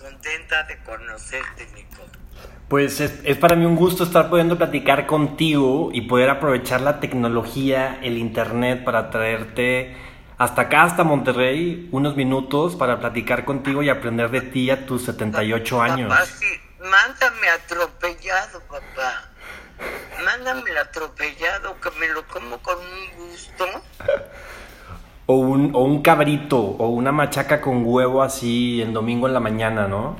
contenta de conocerte, Nico. Pues es, es, para mí un gusto estar pudiendo platicar contigo y poder aprovechar la tecnología, el internet para traerte hasta acá, hasta Monterrey, unos minutos para platicar contigo y aprender de ti a tus 78 años. Papá, sí, mándame atropellado, papá. Mándame atropellado, que me lo como con un gusto. O un, o un cabrito, o una machaca con huevo así en domingo en la mañana, ¿no?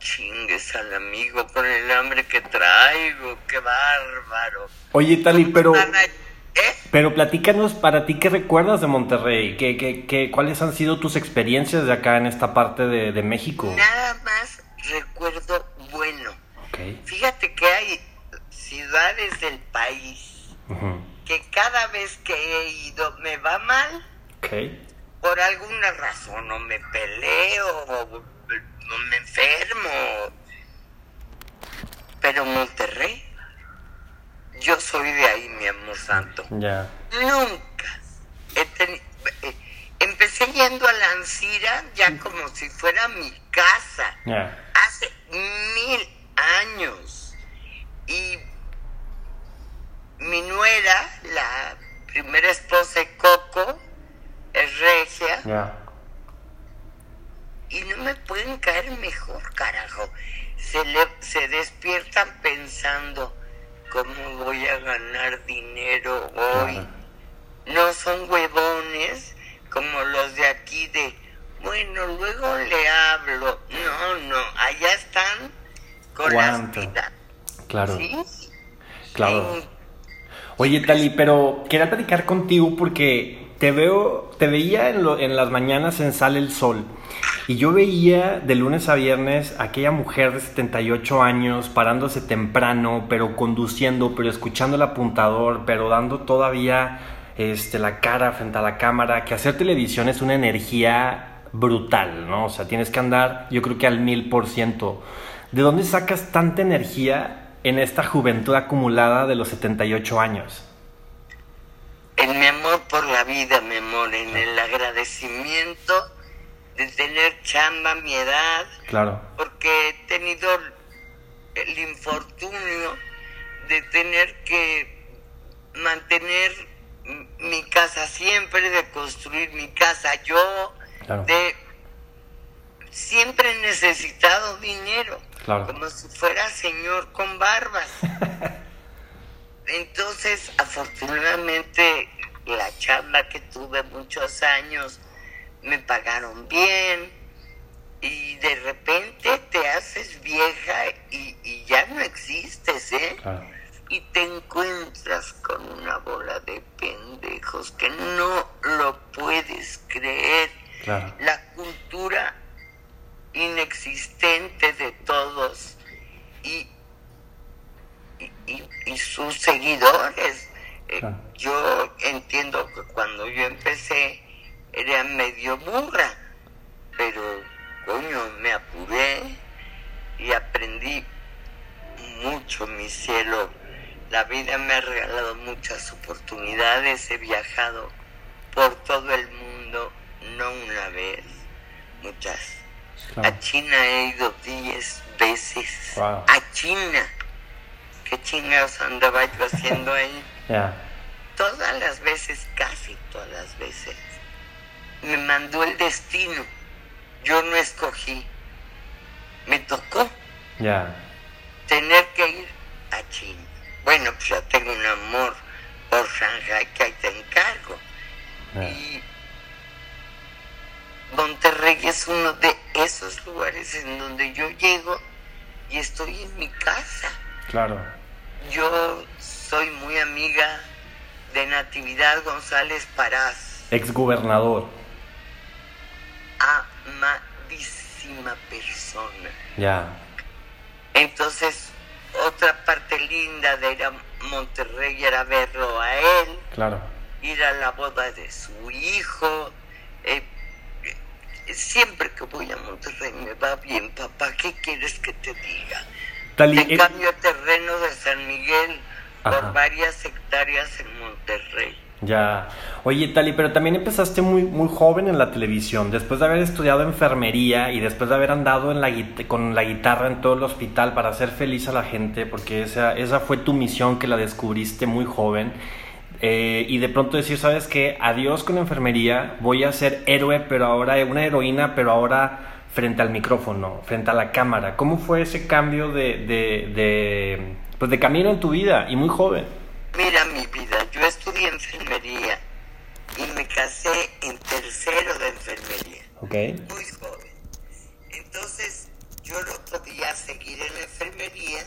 Chingues al amigo con el hambre que traigo, qué bárbaro. Oye, Tali, pero... ¿Eh? Pero platícanos, para ti, ¿qué recuerdas de Monterrey? ¿Qué, qué, qué, ¿Cuáles han sido tus experiencias de acá en esta parte de, de México? Nada más recuerdo bueno. Okay. Fíjate que hay ciudades del país Uh -huh. Que cada vez que he ido me va mal. Okay. Por alguna razón, o me peleo, o, me enfermo. Pero Monterrey, yo soy de ahí, mi amor santo. Ya. Nunca he tenido. eh, empecé yendo a la Ancira ya como si fuera mi casa. Ya. Hace mil años. Y mi nuera, primera esposa de Coco, es regia. Ya. Y no me pueden caer mejor, carajo. Se, le, se despiertan pensando cómo voy a ganar dinero hoy. No son huevones como los de aquí de, bueno, luego le hablo. No, no, allá están con Cuánto. las vidas. Claro. ¿Sí? Claro. En- Oye, Tali, pero quería platicar contigo porque te veo, te veía en, las mañanas en Sale el Sol y yo veía de lunes a viernes a aquella mujer de 78 años parándose temprano, pero conduciendo, pero escuchando el apuntador, pero dando todavía este, la cara frente a la cámara, que hacer televisión es una energía brutal, ¿no? O sea, tienes que andar, yo creo que al mil por ciento. ¿De dónde sacas tanta energía en esta juventud acumulada de los 78 años? en mi amor por la vida, mi amor, en el agradecimiento de tener chamba a mi edad, Claro, porque he tenido el infortunio de tener que mantener mi casa siempre, de construir mi casa yo, Claro. de siempre he necesitado dinero, Claro. como si fuera señor con barbas. Entonces, afortunadamente, la chamba que tuve muchos años me pagaron bien y de repente te haces vieja y, y ya no existes, ¿eh? claro. Y te encuentras con una bola de pendejos que no lo puedes creer. Claro. La cultura inexistente de todos y, y, y- y sus seguidores. Eh. Yo entiendo que cuando yo empecé era medio burra, pero coño, me apuré y aprendí mucho, mi cielo. La vida me ha regalado muchas oportunidades, he viajado por todo el mundo, no una vez, muchas. Claro. A China he ido 10 veces. Wow. A China. ¿Qué chingados andaba yo haciendo ahí? Todas las veces, casi todas las veces, me mandó el destino. Yo no escogí. Me tocó Ya. tener que ir a China. Bueno, pues ya tengo un amor por Shanghai que ahí te encargo. Y Monterrey es uno de esos lugares en donde yo llego y estoy en mi casa. Claro. Yo soy muy amiga de Natividad González Parás, Exgobernador. amadísima persona. Ya. Entonces, otra parte linda de ir a Monterrey era verlo a él, Claro. ir a la boda de su hijo. eh, eh, siempre que voy a Monterrey me va bien, papá. ¿Qué quieres que te diga? Tali, Te eh, cambio terreno de San Miguel Ajá. por varias hectáreas en Monterrey. Ya. Oye, Tali, pero también empezaste muy, muy joven en la televisión, después de haber estudiado enfermería y después de haber andado en la, con la guitarra en todo el hospital para hacer feliz a la gente, porque esa, esa fue tu misión que la descubriste muy joven. Eh, y de pronto decir, ¿sabes qué? Adiós con la enfermería, voy a ser héroe, pero ahora una heroína, pero ahora frente al micrófono, frente a la cámara. ¿Cómo fue ese cambio de, de, de, pues de camino en tu vida y muy joven? Mira mi vida, yo estudié enfermería y me casé en tercero de enfermería. Ok. Muy joven. Entonces yo no podía seguir en la enfermería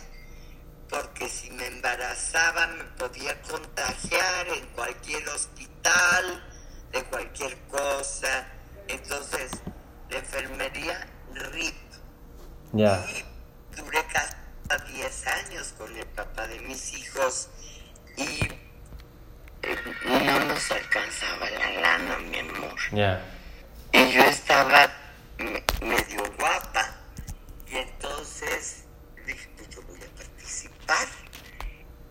porque si me embarazaba me podía contagiar en cualquier hospital, de cualquier cosa. Entonces, la enfermería RIP. Ya. Y duré casi 10 años con el papá de mis hijos y eh, no nos alcanzaba la lana, mi amor. Y yo estaba medio guapa. Y entonces dije, pues yo voy a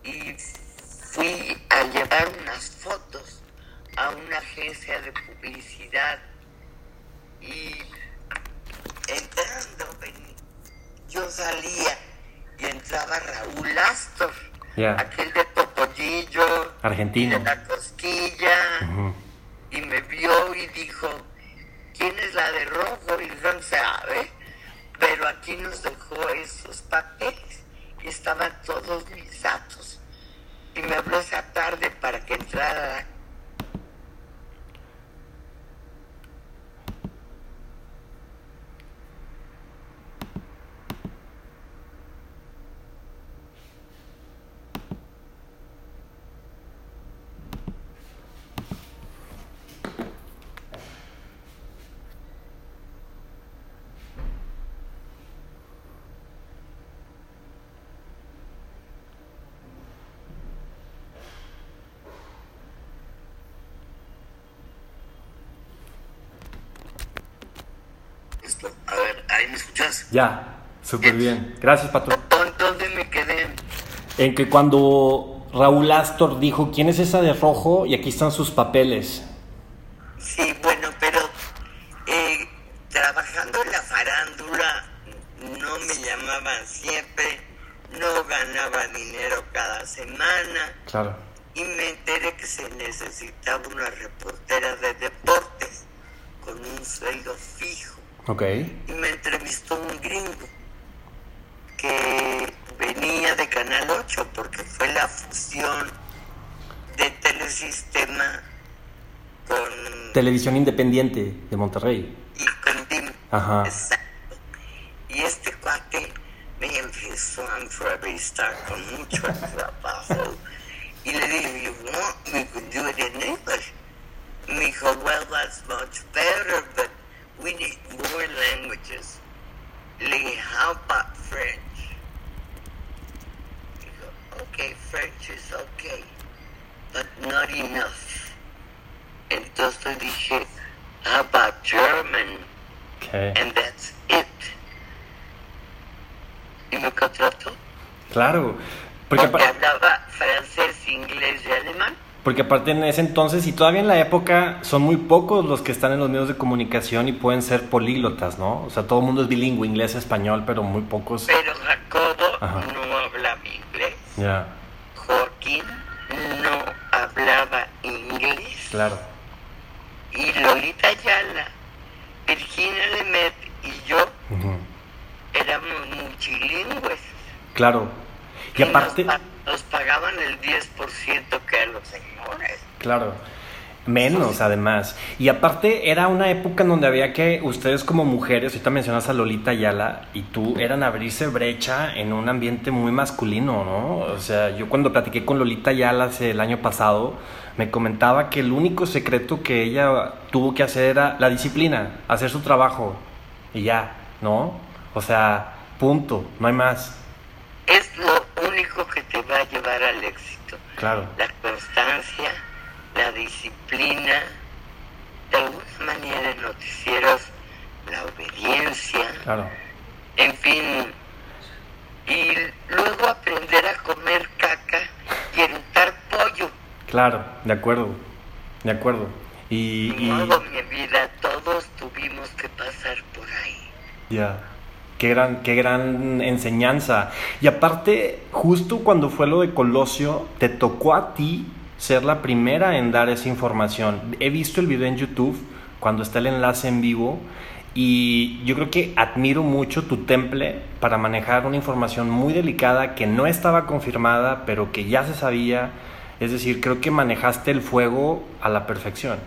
Y fui a llevar unas fotos a una agencia de publicidad. Y entrando, yo salía y entraba Raúl Astor, aquel de Topollillo, argentino, de la cosquilla, y me vio y dijo, ¿quién es la de rojo? Y no sabe, pero aquí nos dejó esos papeles estaban todos mis datos. Y me habló esa tarde para que entrara A ver, ¿ahí me escuchas? Ya, súper bien. Gracias, Pato. ¿Dónde me quedé? En que cuando Raúl Astor dijo, ¿quién es esa de rojo? Y aquí están sus papeles. Sí, bueno, pero eh, trabajando en la farándula no me llamaban siempre, no ganaba dinero cada semana. Claro. Y me enteré que se necesitaba una reportera de deportes con un sueldo fijo. Y me entrevistó un gringo que venía de Canal 8 porque fue la fusión de Telesistema con... Televisión Independiente de Monterrey. DIM. Ajá. Exacto. Y este cuate me empezó a entrevistar con mucho trabajo. Y le dije, you want me to do it in English? Me dijo, well, that's much better, but we need more languages. Le how about French? Digo, okay, French is okay, but not enough. Entonces dije, how about German? Okay. And that's it. Y me contrató. Claro. Porque, porque hablaba francés, inglés y alemán. Porque aparte en ese entonces y todavía en la época son muy pocos los que están en los medios de comunicación y pueden ser políglotas, ¿no? O sea, todo el mundo es bilingüe, inglés, español, pero muy pocos. Pero Jacobo no hablaba inglés. Ya. Joaquín no hablaba inglés. Claro. Y Lolita Ayala, Virginia Lemet y yo éramos multilingües. Claro. Y, aparte nos pagaban el 10% que a los señores. Claro. Menos, además. Y aparte, era una época en donde había que ustedes como mujeres, ahorita mencionas a Lolita Ayala y tú, eran abrirse brecha en un ambiente muy masculino, ¿no? O sea, yo cuando platiqué con Lolita Ayala hace el año pasado, me comentaba que el único secreto que ella tuvo que hacer era la disciplina, hacer su trabajo y ya, ¿no? O sea, punto, no hay más. Es lo único que te va a llevar al éxito. Claro. La constancia, la disciplina, de alguna manera en noticieros, la obediencia. Claro. En fin. Y luego aprender a comer caca y untar pollo. Claro, de acuerdo, de acuerdo. Y, y... Modo, mi vida, todos tuvimos que pasar por ahí. Ya. Qué gran, qué gran enseñanza. Y aparte, justo cuando fue lo de Colosio, te tocó a ti ser la primera en dar esa información. He visto el video en YouTube cuando está el enlace en vivo y yo creo que admiro mucho tu temple para manejar una información muy delicada que no estaba confirmada, pero que ya se sabía. Es decir, creo que manejaste el fuego a la perfección.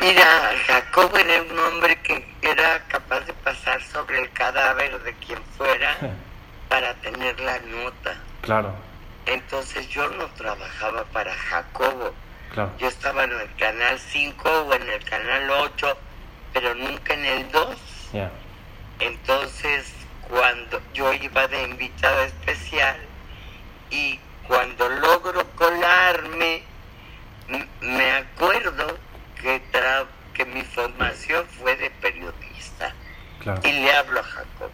Mira, Jacob era un hombre que era capaz de pasar sobre el cadáver de quien fuera para tener la nota. Claro. Entonces yo no trabajaba para Jacobo. Claro. Yo estaba en el canal 5 o en el canal 8, pero nunca en el 2. Entonces, cuando yo iba de invitado especial y cuando logro colarme, me acuerdo que, que mi formación fue de periodista. Y le hablo a Jacob.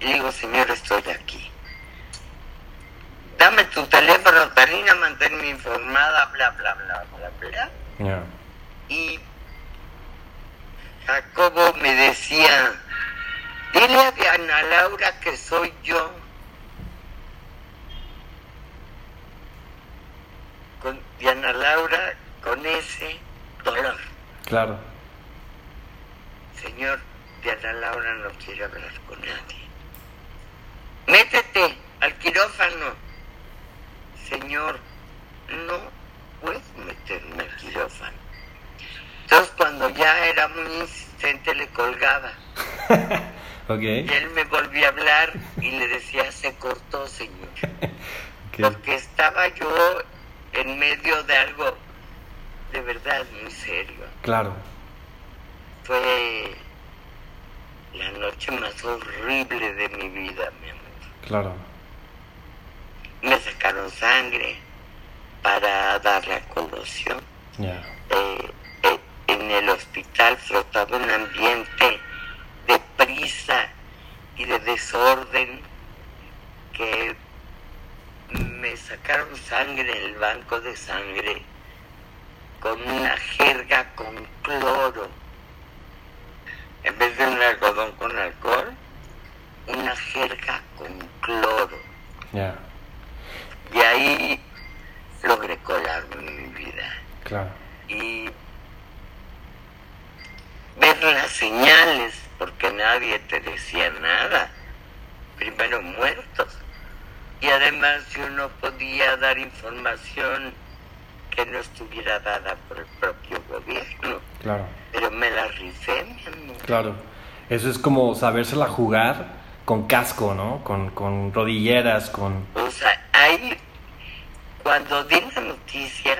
Y digo, señor, estoy aquí. Dame tu teléfono, Tarina, manténme informada, bla, bla, bla, bla, bla. Y Jacobo me decía, dile a Diana Laura que soy yo. Con Diana Laura, con ese dolor. Claro. Señor, Diana Laura no quiere hablar con nadie. Métete al quirófano. Señor, no puedo meterme al quirófano. Entonces cuando ya era muy insistente le colgaba. okay. Y él me volvió a hablar y le decía, se cortó, señor. Porque estaba yo en medio de algo de verdad muy serio. Claro. Fue la noche más horrible de mi vida, mi amor. Claro. Me sacaron sangre para dar la colación. Yeah. Eh, eh, en el hospital flotaba un ambiente de prisa y de desorden que me sacaron sangre en el banco de sangre con una jerga con cloro. En vez de un algodón con alcohol, una jerga con cloro. Y ahí logré colarme en mi vida. Claro. Y ver las señales, porque nadie te decía nada. Primero muertos. Y además yo no podía dar información que no estuviera dada por el propio gobierno. Claro. Pero me la rifé, mi amor. Claro. Eso es como sabérsela jugar con casco, ¿no? Con, con rodilleras, con... O sea, ahí, cuando di la noticia,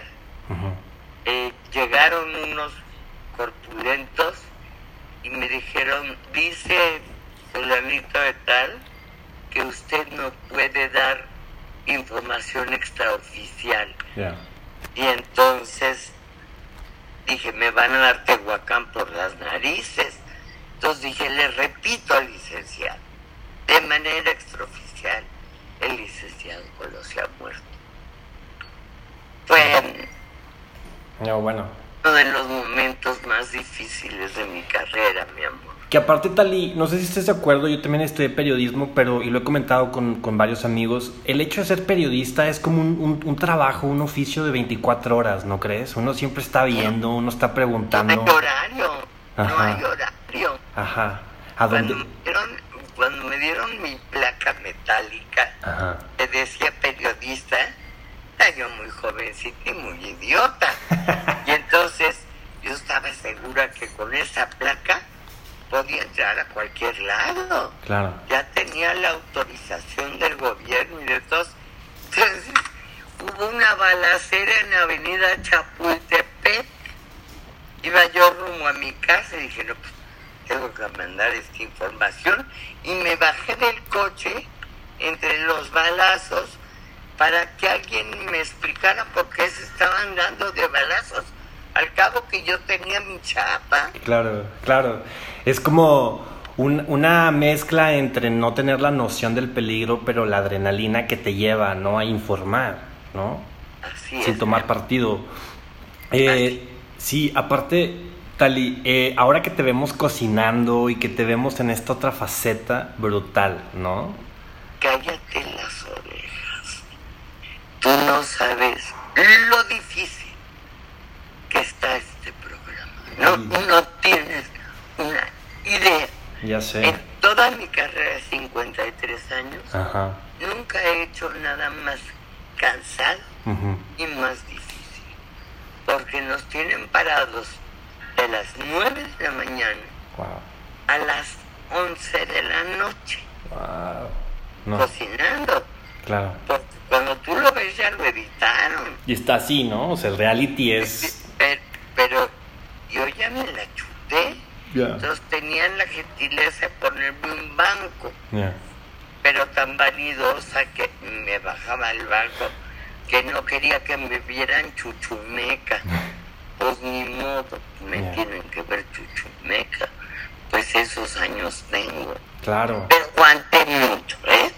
eh, llegaron unos corpulentos y me dijeron, dice fulanito de tal, que usted no puede dar información extraoficial. Y entonces dije, me van a dar Tehuacán por las narices. Entonces dije, le repito al licenciado, de manera extraoficial, el licenciado Colosio ha muerto. Fue bueno. uno de los momentos más difíciles de mi carrera, mi amor. Que aparte, Tali, no sé si estés de acuerdo, yo también estudié periodismo, pero, y lo he comentado con, con varios amigos, el hecho de ser periodista es como un, un, trabajo, un oficio de 24 horas, ¿no crees? Uno siempre está viendo, uno está preguntando. No hay horario, no hay horario. Ajá. ¿A dónde? Cuando, dieron, mi placa metálica, Ajá. me decía periodista, era yo muy jovencita y muy idiota. y entonces yo estaba segura que con esa placa podía entrar a cualquier lado. Claro. Ya tenía la autorización del gobierno y de todos. Entonces, hubo una balacera en la avenida Chapultepec. Iba yo rumbo a mi casa y dije, no, pues tengo que mandar esta información. Y me bajé del coche entre los balazos para que alguien me explicara por qué se estaban dando de balazos al cabo que yo tenía mi chapa. Claro, claro. Es como una mezcla entre no tener la noción del peligro, pero la adrenalina que te lleva, ¿no? A informar, ¿no? Así sin es. tomar partido. Eh, sí, aparte, Tali, eh, ahora que te vemos cocinando y que te vemos en esta otra faceta brutal, ¿no? Cállate las orejas. Tú no sabes lo difícil que está este programa. No, no tienes una idea. Ya sé. En toda mi carrera de 53 años, Ajá. nunca he hecho nada más cansado y más difícil. Porque nos tienen parados de las 9 de la mañana Wow. a las 11 de la noche, Wow. No, cocinando. claro. Porque cuando tú lo ves ya lo editaron. Y está así, ¿no? O sea, el reality es. Pero, pero yo ya me la chuté. Ya. Entonces tenían la gentileza de ponerme un banco, Ya. pero tan vanidosa que me bajaba al banco que no quería que me vieran chuchumeca. Pues ni modo, me Ya. tienen que ver chuchumeca. Pues esos años tengo. Claro. Pero aguanté mucho, ¿eh?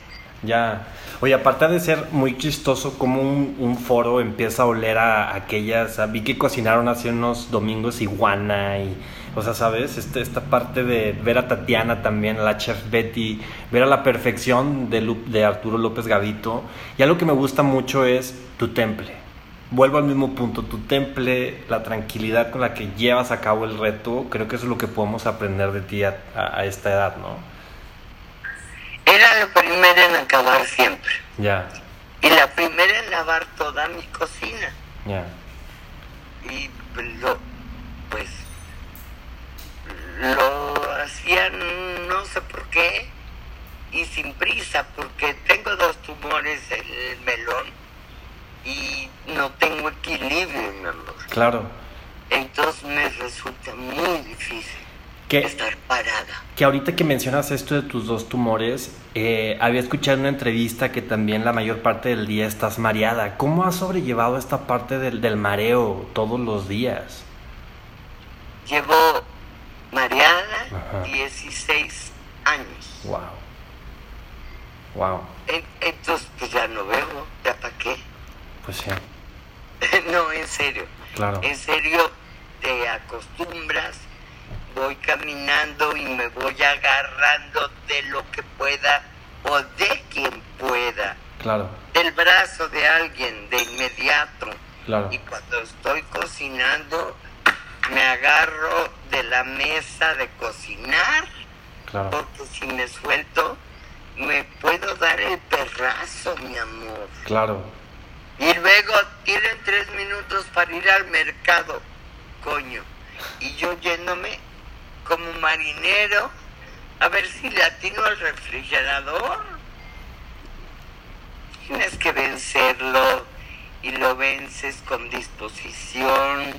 Ya. Oye, aparte de ser muy chistoso, como un, un foro empieza a oler a aquellas. a- vi que cocinaron hace unos domingos iguana y. O sea, ¿sabes? Este, esta parte de ver a Tatiana también, la chef Betty, ver a la perfección de, Lu- de Arturo López Gavito. Y algo que me gusta mucho es tu temple. Vuelvo al mismo punto, tu temple, la tranquilidad con la que llevas a cabo el reto, creo que eso es lo que podemos aprender de ti a, a- a esta edad, ¿no? Era la primera en acabar siempre. Ya, Y la primera en lavar toda mi cocina. ya, y lo pues lo hacían no sé por qué y sin prisa porque tengo dos tumores en el melón y no tengo equilibrio mi amor claro. entonces me resulta muy difícil Que, estar parada que ahorita que mencionas esto de tus dos tumores, eh, había escuchado en una entrevista que también la mayor parte del día estás mareada. ¿Cómo has sobrellevado esta parte del, del mareo todos los días? llevo mareada Ajá. 16 años Wow. Wow. En- entonces pues ya no veo ya para qué Pues sí, no en serio claro. En serio, te acostumbras, voy caminando y me voy agarrando de lo que pueda o de quien pueda, Claro, del brazo de alguien de inmediato. claro. Y cuando estoy cocinando, me agarro de la mesa de cocinar, Claro. porque si me suelto, me puedo dar el perrazo, mi amor. Claro. Y luego tienen tres minutos para ir al mercado, coño. Y yo yéndome como marinero a ver si le atino al refrigerador. Tienes que vencerlo y lo vences con disposición,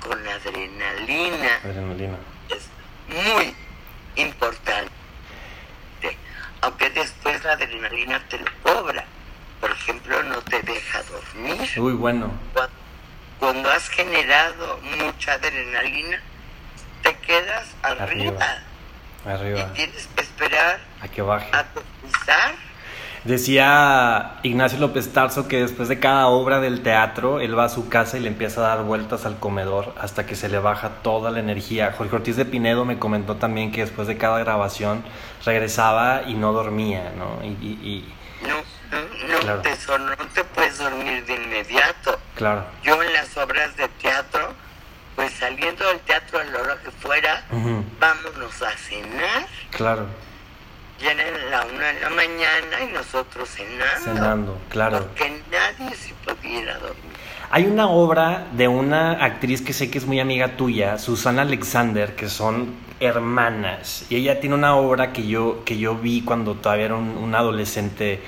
con adrenalina. Adrenalina. Es muy importante. Aunque después la adrenalina te lo cobra. Por ejemplo, no te deja dormir. Uy, bueno. Cuando, cuando has generado mucha adrenalina, te quedas arriba, Arriba. y tienes que esperar A que baje. a aterrizar. Decía Ignacio López Tarso que después de cada obra del teatro, él va a su casa y le empieza a dar vueltas al comedor hasta que se le baja toda la energía. Jorge Ortiz de Pinedo me comentó también que después de cada grabación regresaba y no dormía, ¿no? Y, y- y- No, no, no Claro. te, no te puedes dormir de inmediato. claro. Yo en las obras de teatro, pues saliendo del teatro a la hora que fuera, vámonos a cenar. Claro. Ya la una de la mañana y nosotros cenando. Cenando, claro. Porque nadie se pudiera dormir. Hay una obra de una actriz que sé que es muy amiga tuya, Susana Alexander, que son hermanas. Y ella tiene una obra que yo, que yo vi cuando todavía era un, un adolescente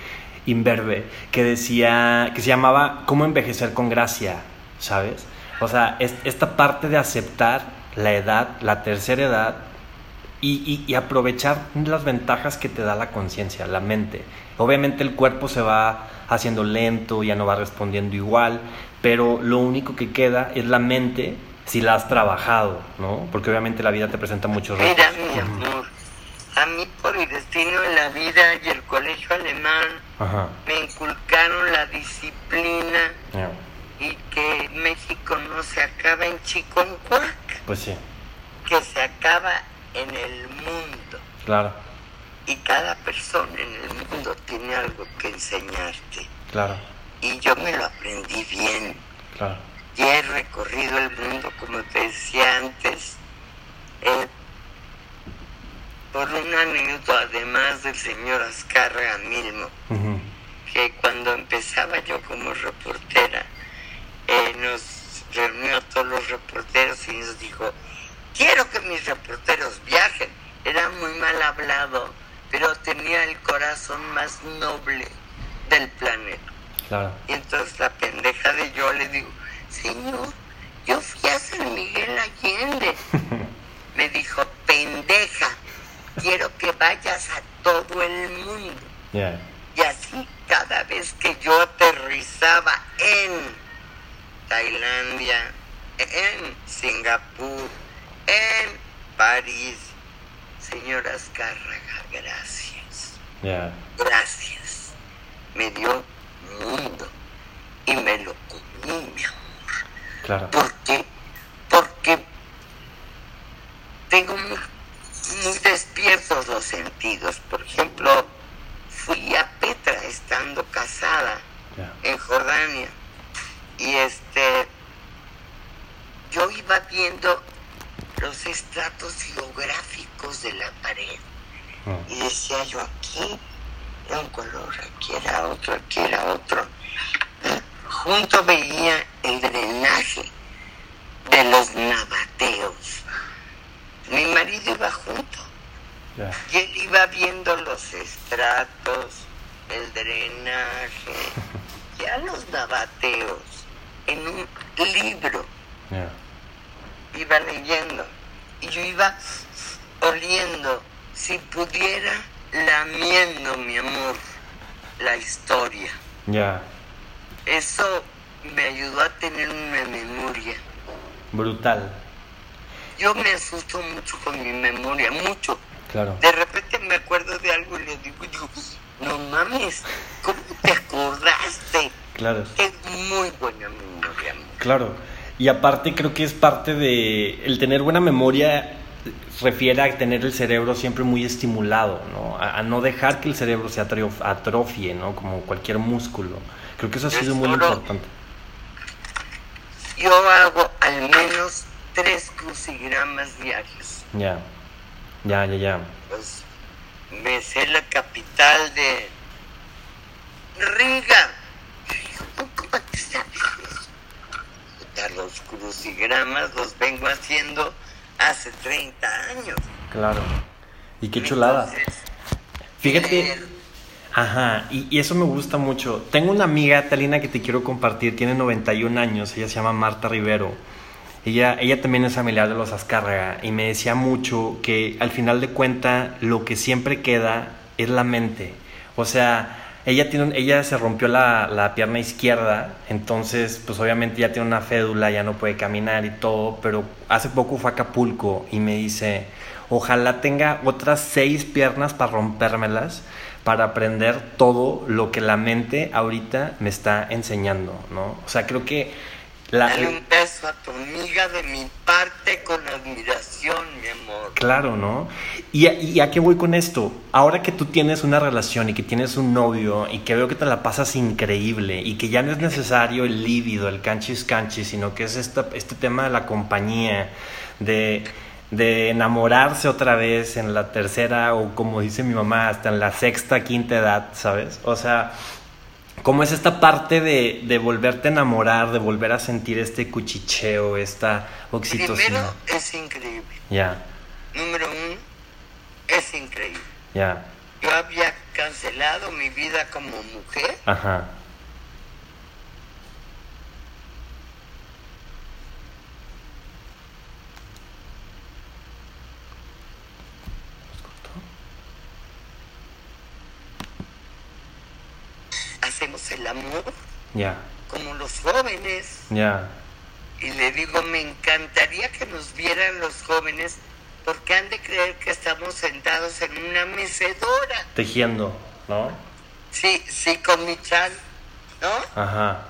imberbe, que decía, que se llamaba Cómo envejecer con gracia, ¿sabes? O sea, es- esta parte de aceptar la edad, la tercera edad, y, y- y aprovechar las ventajas que te da la conciencia, la mente. Obviamente el cuerpo se va haciendo lento, ya no va respondiendo igual, pero lo único que queda es la mente si la has trabajado, ¿no? Porque obviamente la vida te presenta muchos retos. Mira, mi amor, a mí por el destino de la vida y el colegio alemán Ajá. me inculcaron la disciplina y que México no se acaba en Chiconcuac, Pues sí, que se acaba en el mundo. claro, Y cada persona en el mundo tiene algo que enseñarte. claro, Y yo me lo aprendí bien. claro. Y he recorrido el mundo, como te decía antes, eh, por además del señor Azcárraga Milmo, Ujú. que cuando empezaba yo como reportera, eh, nos reunió a todos los reporteros y nos dijo, quiero que mis reporteros viajen. Era muy mal hablado, pero tenía el corazón más noble del planeta. Claro. Y entonces la pendeja de yo le digo, señor, yo fui a San Miguel Allende. Me dijo, pendeja, quiero que vayas a todo el mundo. Y así cada vez que yo aterrizaba en Tailandia, en Singapur, en París, señora Azcárraga, gracias, gracias. Me dio mundo y me lo comí, mi amor. Claro. ¿Por qué? Porque tengo muy, muy despiertos los sentidos. Por ejemplo, fui a Petra estando casada en Jordania y este yo iba viendo los estratos geográficos de la pared Mm. y decía yo aquí era un color, aquí era otro, aquí era otro. Junto veía el drenaje de los nabateos. Mi marido iba junto y él iba viendo los estratos, el drenaje, ya los nabateos en un libro Ya. iba leyendo y yo iba oliendo, si pudiera, lamiendo, mi amor, la historia. Ya. Eso me ayudó a tener una memoria. Brutal. Yo me asusto mucho con mi memoria, mucho. Claro. De repente me acuerdo de algo y le digo, digo, no mames, ¿cómo te acordaste? Claro. Es muy buena memoria. Claro. Y aparte creo que es parte de el tener buena memoria refiere a tener el cerebro siempre muy estimulado, ¿no? A, a no dejar que el cerebro se atrio- atrofie, ¿no? Como cualquier músculo. Creo que eso ha sido muy importante. Yo hago al menos tres crucigramas diarios. Ya. Ya, ya, ya. Pues me sé la capital de Riga. Ya los crucigramas los vengo haciendo hace 30 años. Claro. Y qué chulada. Entonces, Fíjate. Ajá, y, y eso me gusta mucho. Tengo una amiga, Talina, que te quiero compartir, tiene 91 años, ella se llama Marta Rivero. Ella, ella también es familiar de los Azcárraga y me decía mucho que al final de cuenta lo que siempre queda es la mente. O sea, ella, tiene, ella se rompió la, la pierna izquierda, entonces pues obviamente ya tiene una fédula, ya no puede caminar y todo, pero hace poco fue a Acapulco y me dice, ojalá tenga otras seis piernas para rompérmelas para aprender todo lo que la mente ahorita me está enseñando, ¿no? O sea, creo que la, dale un beso a tu amiga de mi parte con admiración, mi amor. Claro, ¿no? ¿Y a, y a qué voy con esto? Ahora que tú tienes una relación y que tienes un novio y que veo que te la pasas increíble y que ya no es necesario el lívido, el canchis canchis, sino que es esta, este tema de la compañía, de, de enamorarse otra vez en la tercera o como dice mi mamá, hasta en la sexta, quinta edad, ¿sabes? O sea, ¿cómo es esta parte de, de volverte a enamorar, de volver a sentir este cuchicheo, esta oxitocina? Primero, es increíble. Ya. Número uno, es increíble. Ya, Yo había cancelado mi vida como mujer ajá. hacemos el amor Ya, como los jóvenes. ya, Y le digo, me encantaría que nos vieran los jóvenes porque han de creer que estamos sentados en una mecedora. Tejiendo, ¿no? Sí, sí, con mi chal, ¿no? Ajá.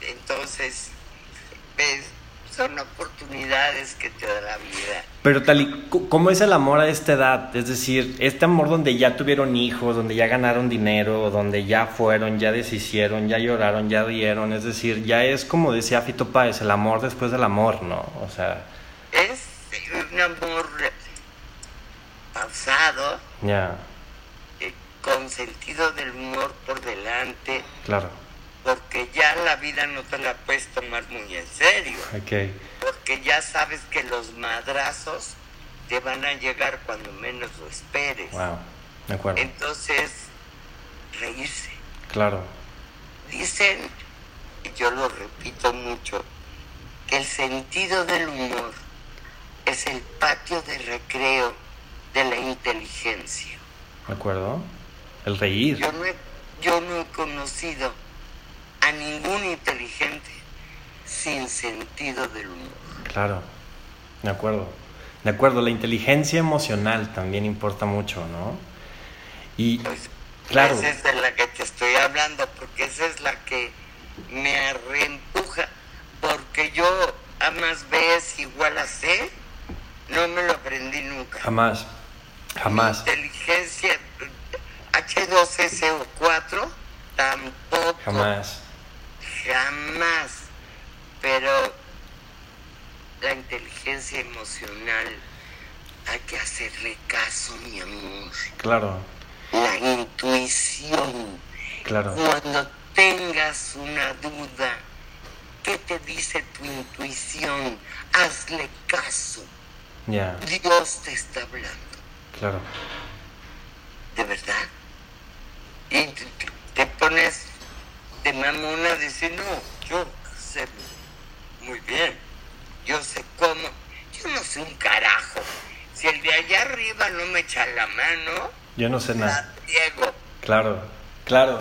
Entonces, ves, son oportunidades que te da la vida. Pero tal y, ¿cómo es el amor a esta edad? Es decir, este amor donde ya tuvieron hijos, donde ya ganaron dinero, donde ya fueron, ya deshicieron, ya lloraron, ya rieron. Es decir, ya es como decía Fito Páez, el amor después del amor, ¿no? O sea... Es un amor pausado, Ya, eh, con sentido del humor por delante, claro. Porque ya la vida no te la puedes tomar muy en serio. Ok. porque ya sabes que los madrazos te van a llegar cuando menos lo esperes. Wow. De acuerdo. Entonces, reírse. Claro. Dicen, y yo lo repito mucho, que el sentido del humor es el patio de recreo de la inteligencia. De acuerdo. El reír. Yo no he, yo no he conocido a ningún inteligente sin sentido del humor. Claro. De acuerdo. De acuerdo. La inteligencia emocional también importa mucho, ¿no? Y Pues, Claro. Esa es de la que te estoy hablando, porque esa es la que me reempuja. Porque yo A más B es igual a C, no me lo aprendí nunca. jamás. Jamás. Inteligencia H2SO4, tampoco. Jamás. Jamás. Pero la inteligencia emocional hay que hacerle caso, mi amor. Claro. La intuición. Claro. Cuando tengas una duda, ¿qué te dice tu intuición? Hazle caso. Ya. Dios te está hablando, Claro. de verdad. Y te pones de mamona decir, no, yo sé muy bien, yo sé cómo, yo no sé un carajo. Si el de allá arriba no me echa la mano, Yo no sé nada. Diego. Claro, claro.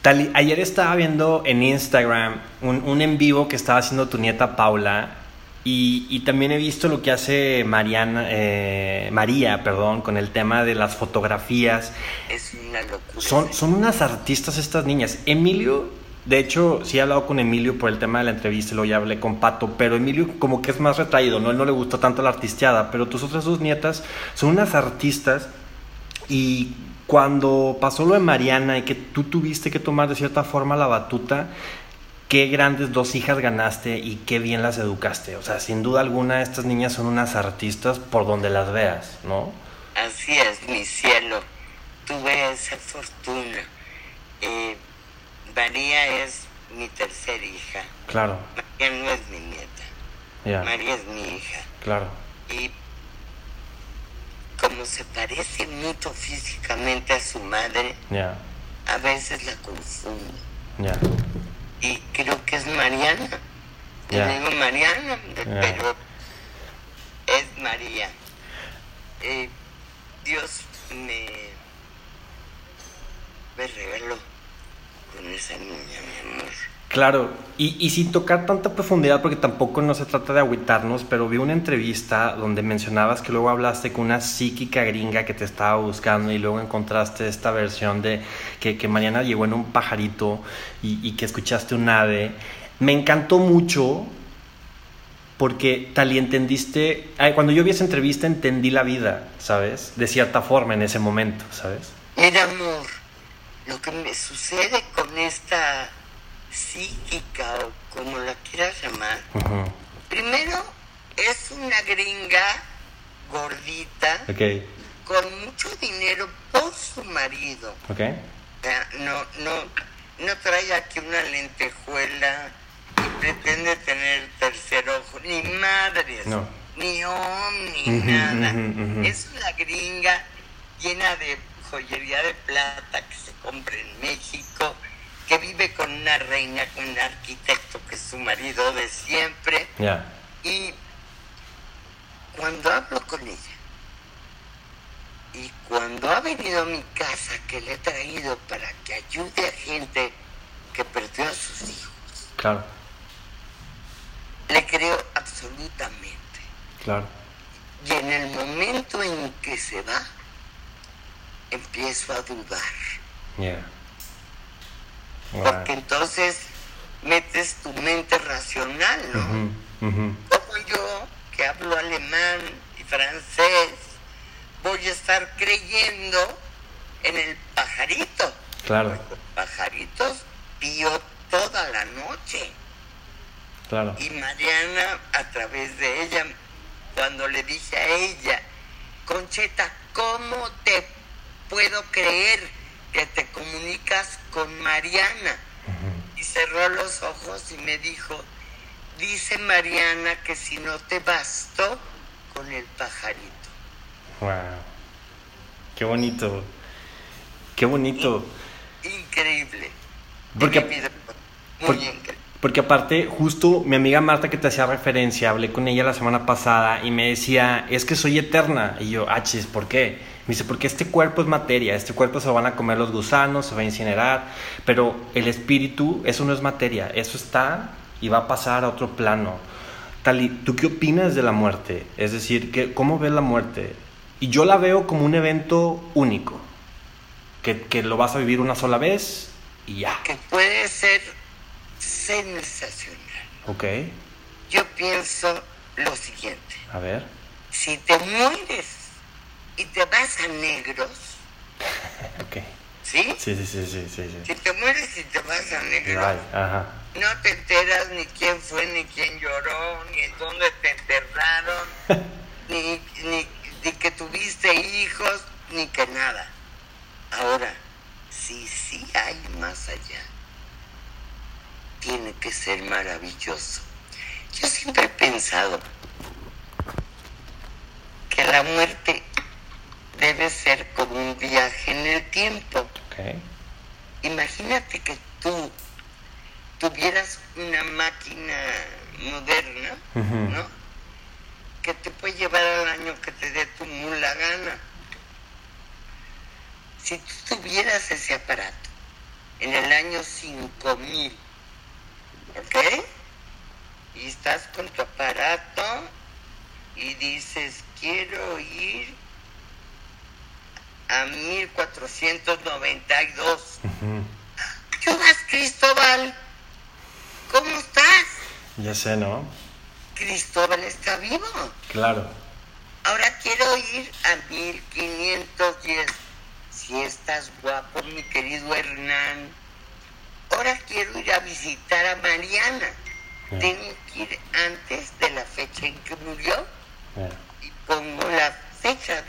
Tali, ayer estaba viendo en Instagram un, un en vivo que estaba haciendo tu nieta Paula y, y también he visto lo que hace Mariana, eh, María, perdón, con el tema de las fotografías. Es una locura. Son, son unas artistas estas niñas. Emilio, de hecho, sí he hablado con Emilio por el tema de la entrevista luego ya hablé con Pato, pero Emilio como que es más retraído, ¿no? Él no le gusta tanto la artisteada, pero tus otras dos nietas son unas artistas y cuando pasó lo de Mariana y que tú tuviste que tomar de cierta forma la batuta, qué grandes dos hijas ganaste y qué bien las educaste. O sea, sin duda alguna estas niñas son unas artistas por donde las veas, ¿no? Así es, mi cielo. Tuve esa fortuna. Eh, María es mi tercera hija. Claro, María no es mi nieta. ya, María es mi hija. claro, Y como se parece mucho físicamente a su madre, ya, a veces la confundo. ya, Y creo que es Mariana. Le digo Mariana, pero es María. Eh, Dios me, me regaló con esa niña, mi amor. Claro, y, sin tocar tanta profundidad, porque tampoco no se trata de agüitarnos, pero vi una entrevista donde mencionabas que luego hablaste con una psíquica gringa que te estaba buscando y luego encontraste esta versión de que, que Mariana llegó en un pajarito y, que escuchaste un ave. Me encantó mucho porque tal y entendiste, cuando yo vi esa entrevista entendí la vida, ¿sabes? De cierta forma en ese momento, ¿sabes? Mira, amor, lo que me sucede con esta psíquica o como la quieras llamar, primero es una gringa gordita con mucho dinero por su marido. O sea, no, no, no trae aquí una lentejuela y pretende tener tercer ojo, ni madres, No. ni om, ni nada. Es una gringa llena de joyería de plata que se compra en México, que vive con una reina, con un arquitecto que es su marido de siempre. Y cuando hablo con ella, y cuando ha venido a mi casa que le he traído para que ayude a gente que perdió a sus hijos, claro, le creo absolutamente. claro, Y en el momento en que se va, empiezo a dudar. Yeah. Wow. Porque entonces metes tu mente racional, ¿no? Ujú. Como yo, que hablo alemán y francés, voy a estar creyendo en el pajarito. Claro, Los pajaritos pío toda la noche. claro. Y Mariana, a través de ella, cuando le dije a ella, Concheta, ¿cómo te puedo creer que te comunicas con Mariana? Y cerró los ojos y me dijo, dice Mariana que si no te bastó con el pajarito. Wow. Qué bonito. Qué bonito. Increíble. Porque- vida, muy por- increíble. Porque aparte, justo mi amiga Marta que te hacía referencia, hablé con ella la semana pasada y me decía, es que soy eterna. Y yo, achis, ¿por qué? Me dice, porque este cuerpo es materia, este cuerpo se van a comer los gusanos, se va a incinerar, pero el espíritu, eso no es materia, eso está y va a pasar a otro plano. Tali, ¿tú qué opinas de la muerte? Es decir, ¿qué, ¿cómo ves la muerte? Y yo la veo como un evento único, que, que lo vas a vivir una sola vez y ya, Que puede ser sensacional. ¿ok? Yo pienso lo siguiente. A ver. Si te mueres y te vas a negros, Ok. ¿sí? Sí, sí, sí, sí, sí. Si te mueres y te vas a negros, Right, Ajá. no te enteras ni quién fue, ni quién lloró, ni en dónde te enterraron, ni, ni, ni que tuviste hijos, ni que nada. Ahora, si sí hay más allá, tiene que ser maravilloso. Yo siempre he pensado que la muerte debe ser como un viaje en el tiempo. Imagínate que tú tuvieras una máquina moderna. ¿no? Que te puede llevar al año que te dé tu mula gana. Si tú tuvieras ese aparato en el año 5000, ¿ok? Y estás con tu aparato y dices, quiero ir a 1492. Ujú. ¿Qué más, Cristóbal? ¿Cómo estás? Ya sé, ¿no? Cristóbal está vivo. Claro. Ahora quiero ir a 1510. Si estás guapo, mi querido Hernán. Ahora quiero ir a visitar a Mariana. Tengo que ir antes de la fecha en que murió. Y pongo la fecha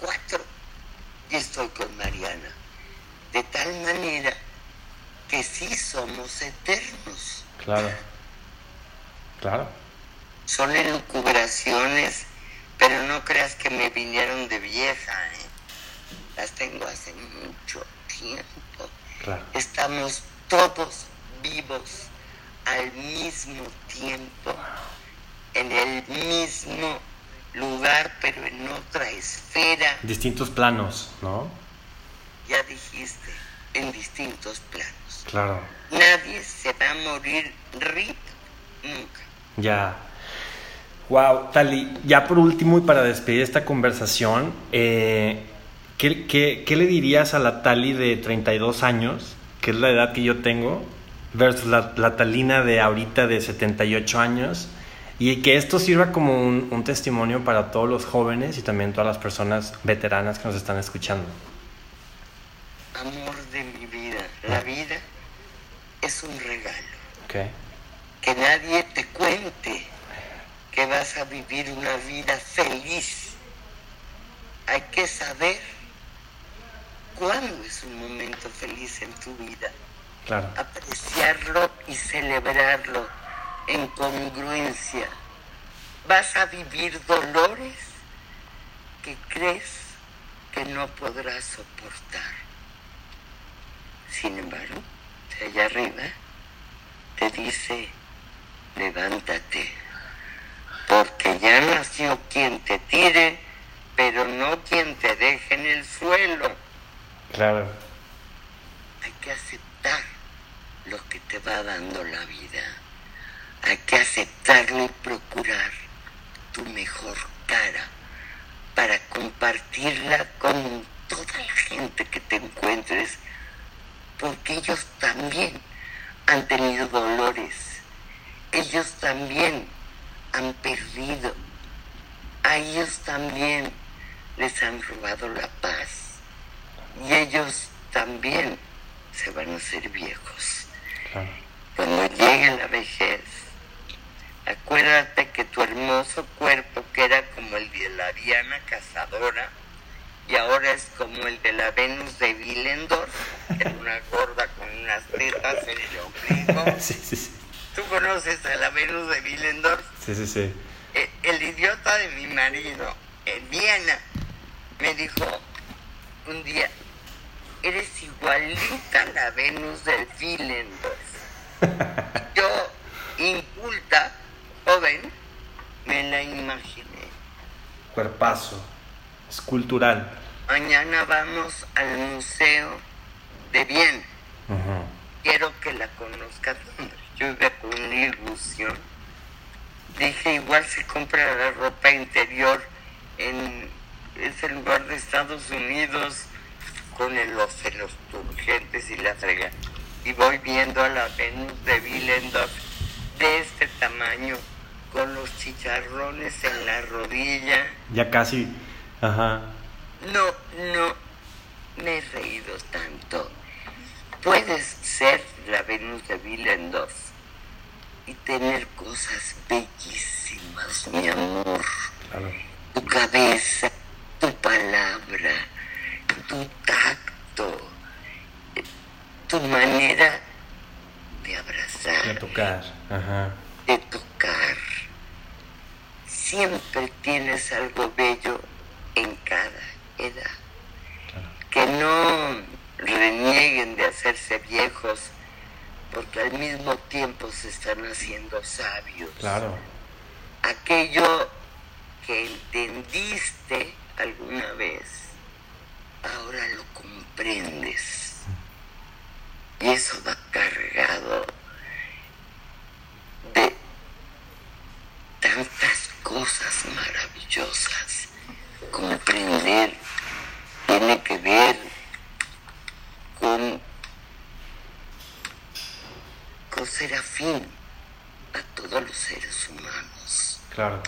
2004. Y estoy con Mariana. De tal manera que sí somos eternos. Claro. Claro. Son elucubraciones, pero no creas que me vinieron de vieja, ¿eh? Las tengo hace mucho tiempo. Claro. Estamos todos vivos al mismo tiempo, en el mismo lugar, pero en otra esfera. Distintos planos, ¿no? Ya dijiste, en distintos planos. Claro. Nadie se va a morir rip nunca. Ya. Wow, Tali, ya por último y para despedir esta conversación, eh, ¿qué, qué, qué le dirías a la Tali de 32 años, que es la edad que yo tengo, versus la, la Talina de ahorita de 78 años? Y que esto sirva como un, un testimonio para todos los jóvenes y también todas las personas veteranas que nos están escuchando. Amor de mi vida, la vida es un regalo. ¿Ok? que nadie te cuente que vas a vivir una vida feliz. Hay que saber cuándo es un momento feliz en tu vida, Claro. apreciarlo y celebrarlo en congruencia. Vas a vivir dolores que crees que no podrás soportar. Sin embargo, de allá arriba te dice, levántate, porque ya nació quien te tire, pero no quien te deje en el suelo. Claro. Hay que aceptar lo que te va dando la vida. Hay que aceptarlo y procurar tu mejor cara para compartirla con toda la gente que te encuentres, porque ellos también han tenido dolores, ellos también han perdido, a ellos también les han robado la paz y ellos también se van a hacer viejos. Cuando llegue la vejez, acuérdate que tu hermoso cuerpo, que era como el de la Diana Cazadora, y ahora es como el de la Venus de Willendorf, que era una gorda con unas tetas en el ombligo. Sí, sí, sí. ¿Tú conoces a la Venus de Willendorf? Sí, sí, sí. Eh, El idiota de mi marido en Viena me dijo un día, eres igualita a la Venus de Willendorf. Yo, inculta, joven, me la imaginé. Cuerpazo. Escultural. Mañana vamos al Museo de Viena. Ujú. Quiero que la conozcas. Yo iba con una ilusión. Dije, igual se compra la ropa interior en ese lugar de Estados Unidos con el, los celos turgentes y la frega. Y voy viendo a la Venus de Willendorf de este tamaño, con los chicharrones en la rodilla. Ya casi. Ajá. No, no me he reído tanto. Puedes ser la Venus de Willendorf y tener cosas bellísimas, mi amor. Claro. Tu cabeza, tu palabra, tu tacto, tu manera de De abrazar, tocar. Ajá. Siempre tienes algo bello en cada edad. Que no renieguen de hacerse viejos, porque al mismo tiempo se están haciendo sabios. Claro. Aquello que entendiste alguna vez, ahora lo comprendes. Y eso va cargado de tantas cosas maravillosas. Comprender tiene que ver con, con ser afín a todos los seres humanos. Claro.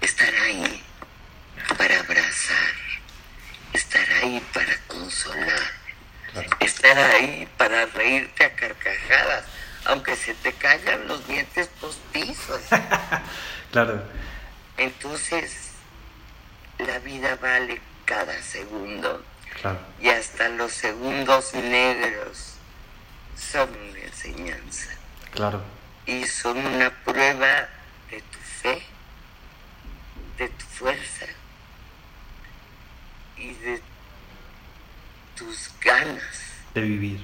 Estar ahí para abrazar, estar ahí para consolar, Claro. estar ahí para reírte a carcajadas, aunque se te caigan los dientes postizos. Claro. Entonces, la vida vale cada segundo Claro. y hasta los segundos negros son una enseñanza Claro. y son una prueba de tu fe, de tu fuerza y de tus ganas De vivir.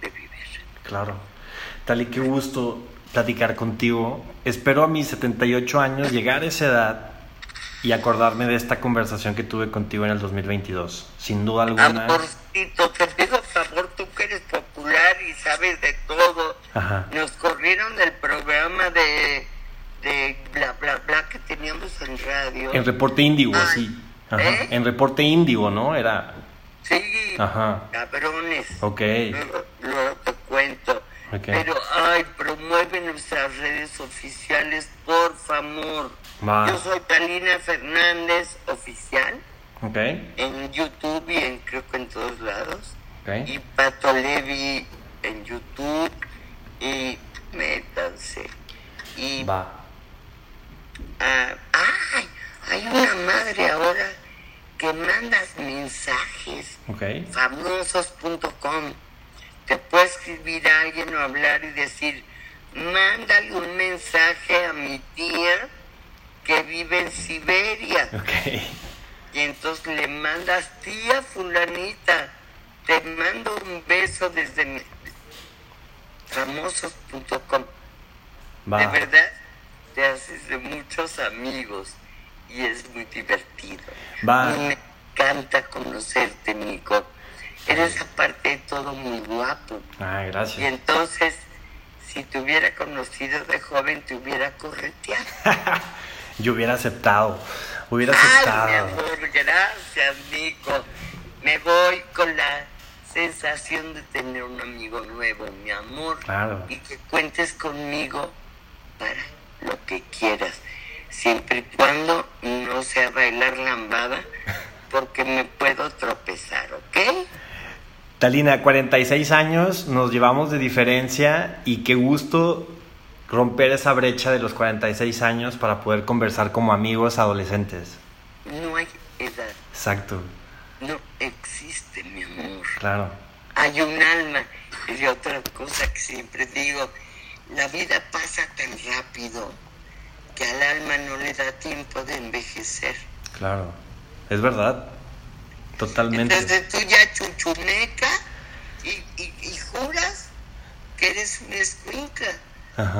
de vivir. Claro. Tali, qué gusto platicar contigo. Espero a mis 78 años llegar a esa edad y acordarme de esta conversación que tuve contigo en el 2022. Sin duda alguna. Amorcito, te pido favor, tú que eres popular y sabes de todo. Ajá. Nos corrieron del programa de, de bla bla bla que teníamos en radio. En reporte índigo, Ay, sí. Ajá. ¿eh? En reporte índigo, ¿no? Era. Sí, Ajá. cabrones. Ok. Luego, luego te cuento. Ok. Pero, ay, promueve nuestras redes oficiales, por favor. Yo soy Talina Fernández Oficial Ok. en YouTube y en, creo que en todos lados. Ok. Y Pato Levi en YouTube y métanse. Y Va. ah, ay, hay una madre ahora que mandas mensajes Ok. famosos.com. Te puede escribir a alguien o hablar y decir, mándale un mensaje a mi tía que vive en Siberia. Ok. Y entonces le mandas, tía fulanita, te mando un beso desde mi- famosos.com. De verdad, te haces de muchos amigos y es muy divertido. Va. Y me encanta conocerte, Nico. Eres aparte de todo muy guapo. Ah, Y gracias. entonces, si te hubiera conocido de joven, te hubiera correteado. Yo hubiera aceptado. Hubiera Ay, mi amor, gracias, Nico. Me voy con la sensación de tener un amigo nuevo, mi amor. Claro. Y que cuentes conmigo para lo que quieras. Siempre y cuando no sea bailar lambada, porque me puedo tropezar, ¿ok? Talina, 46 años, nos llevamos de diferencia y qué gusto romper esa brecha de los 46 años para poder conversar como amigos adolescentes. No hay edad, Exacto, no existe, mi amor. claro. hay un alma. Y otra cosa que siempre digo, la vida pasa tan rápido que al alma no le da tiempo de envejecer. Claro, es verdad, totalmente. Entonces tú ya chuchumeca y, y- y juras que eres una escuinca,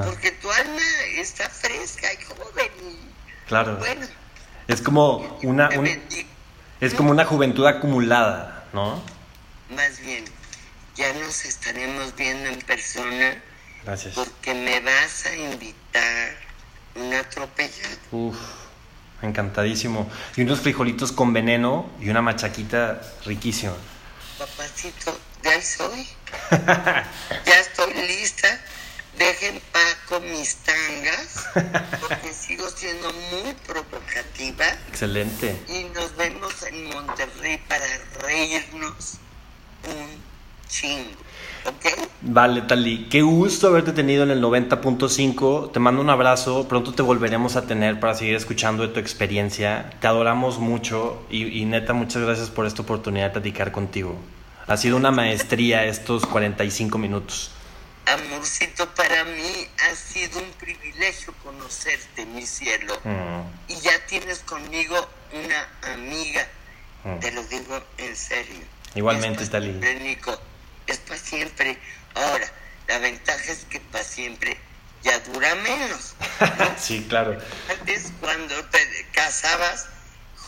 porque tu alma está fresca y joven. y claro. bueno, Es como una, un- es como una juventud acumulada, ¿no? Más bien, ya nos estaremos viendo en persona Gracias. porque me vas a invitar una atropellada. Uf, encantadísimo. Y unos frijolitos con veneno y una machaquita riquísima. Papacito, ya soy. ya estoy lista. Dejen Paco mis tangas, porque sigo siendo muy provocativa. Excelente. Y nos vemos en Monterrey para reírnos un chingo. ¿Ok? Vale, Tali, qué gusto haberte tenido en el 90.5. Te mando un abrazo. Pronto te volveremos a tener para seguir escuchando de tu experiencia. Te adoramos mucho y, y neta, muchas gracias por esta oportunidad de platicar contigo. Ha sido una maestría estos 45 minutos. Amorcito, para mí ha sido un privilegio conocerte, mi cielo. Mm, Y ya tienes conmigo una amiga. Mm. Te lo digo en serio. Igualmente, Tali. Es para siempre. Ahora, la ventaja es que para siempre ya dura menos. sí, claro. Antes, cuando te casabas,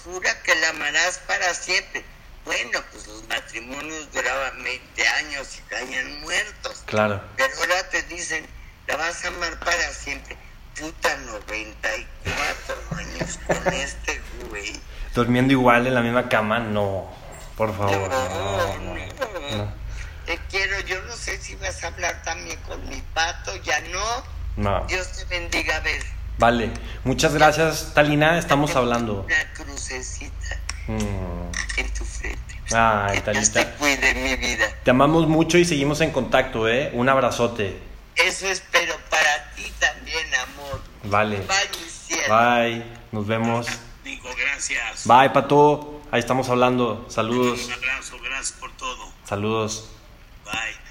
jura que la amarás para siempre. Bueno, pues los matrimonios duraban 20 años y caían muertos. Claro. Pero ahora te dicen, la vas a amar para siempre. Puta 94 años con este güey. Durmiendo igual en la misma cama, no. Por favor. no, no, no. Te quiero, yo no sé si vas a hablar también con mi pato, ya no. No. Dios te bendiga, a ver. Vale. Muchas gracias, Talina. Estamos hablando. Una crucecita Mm. en tu frente. Ay, que Dios te Talita. cuide mi vida. Te amamos mucho y seguimos en contacto, ¿eh? Un abrazote. Eso espero para ti también, amor. Vale. Bye. Bye. Nos vemos. Digo, gracias. Bye, Pato. Ahí estamos hablando. Saludos. Un abrazo, gracias por todo. Saludos. Bye.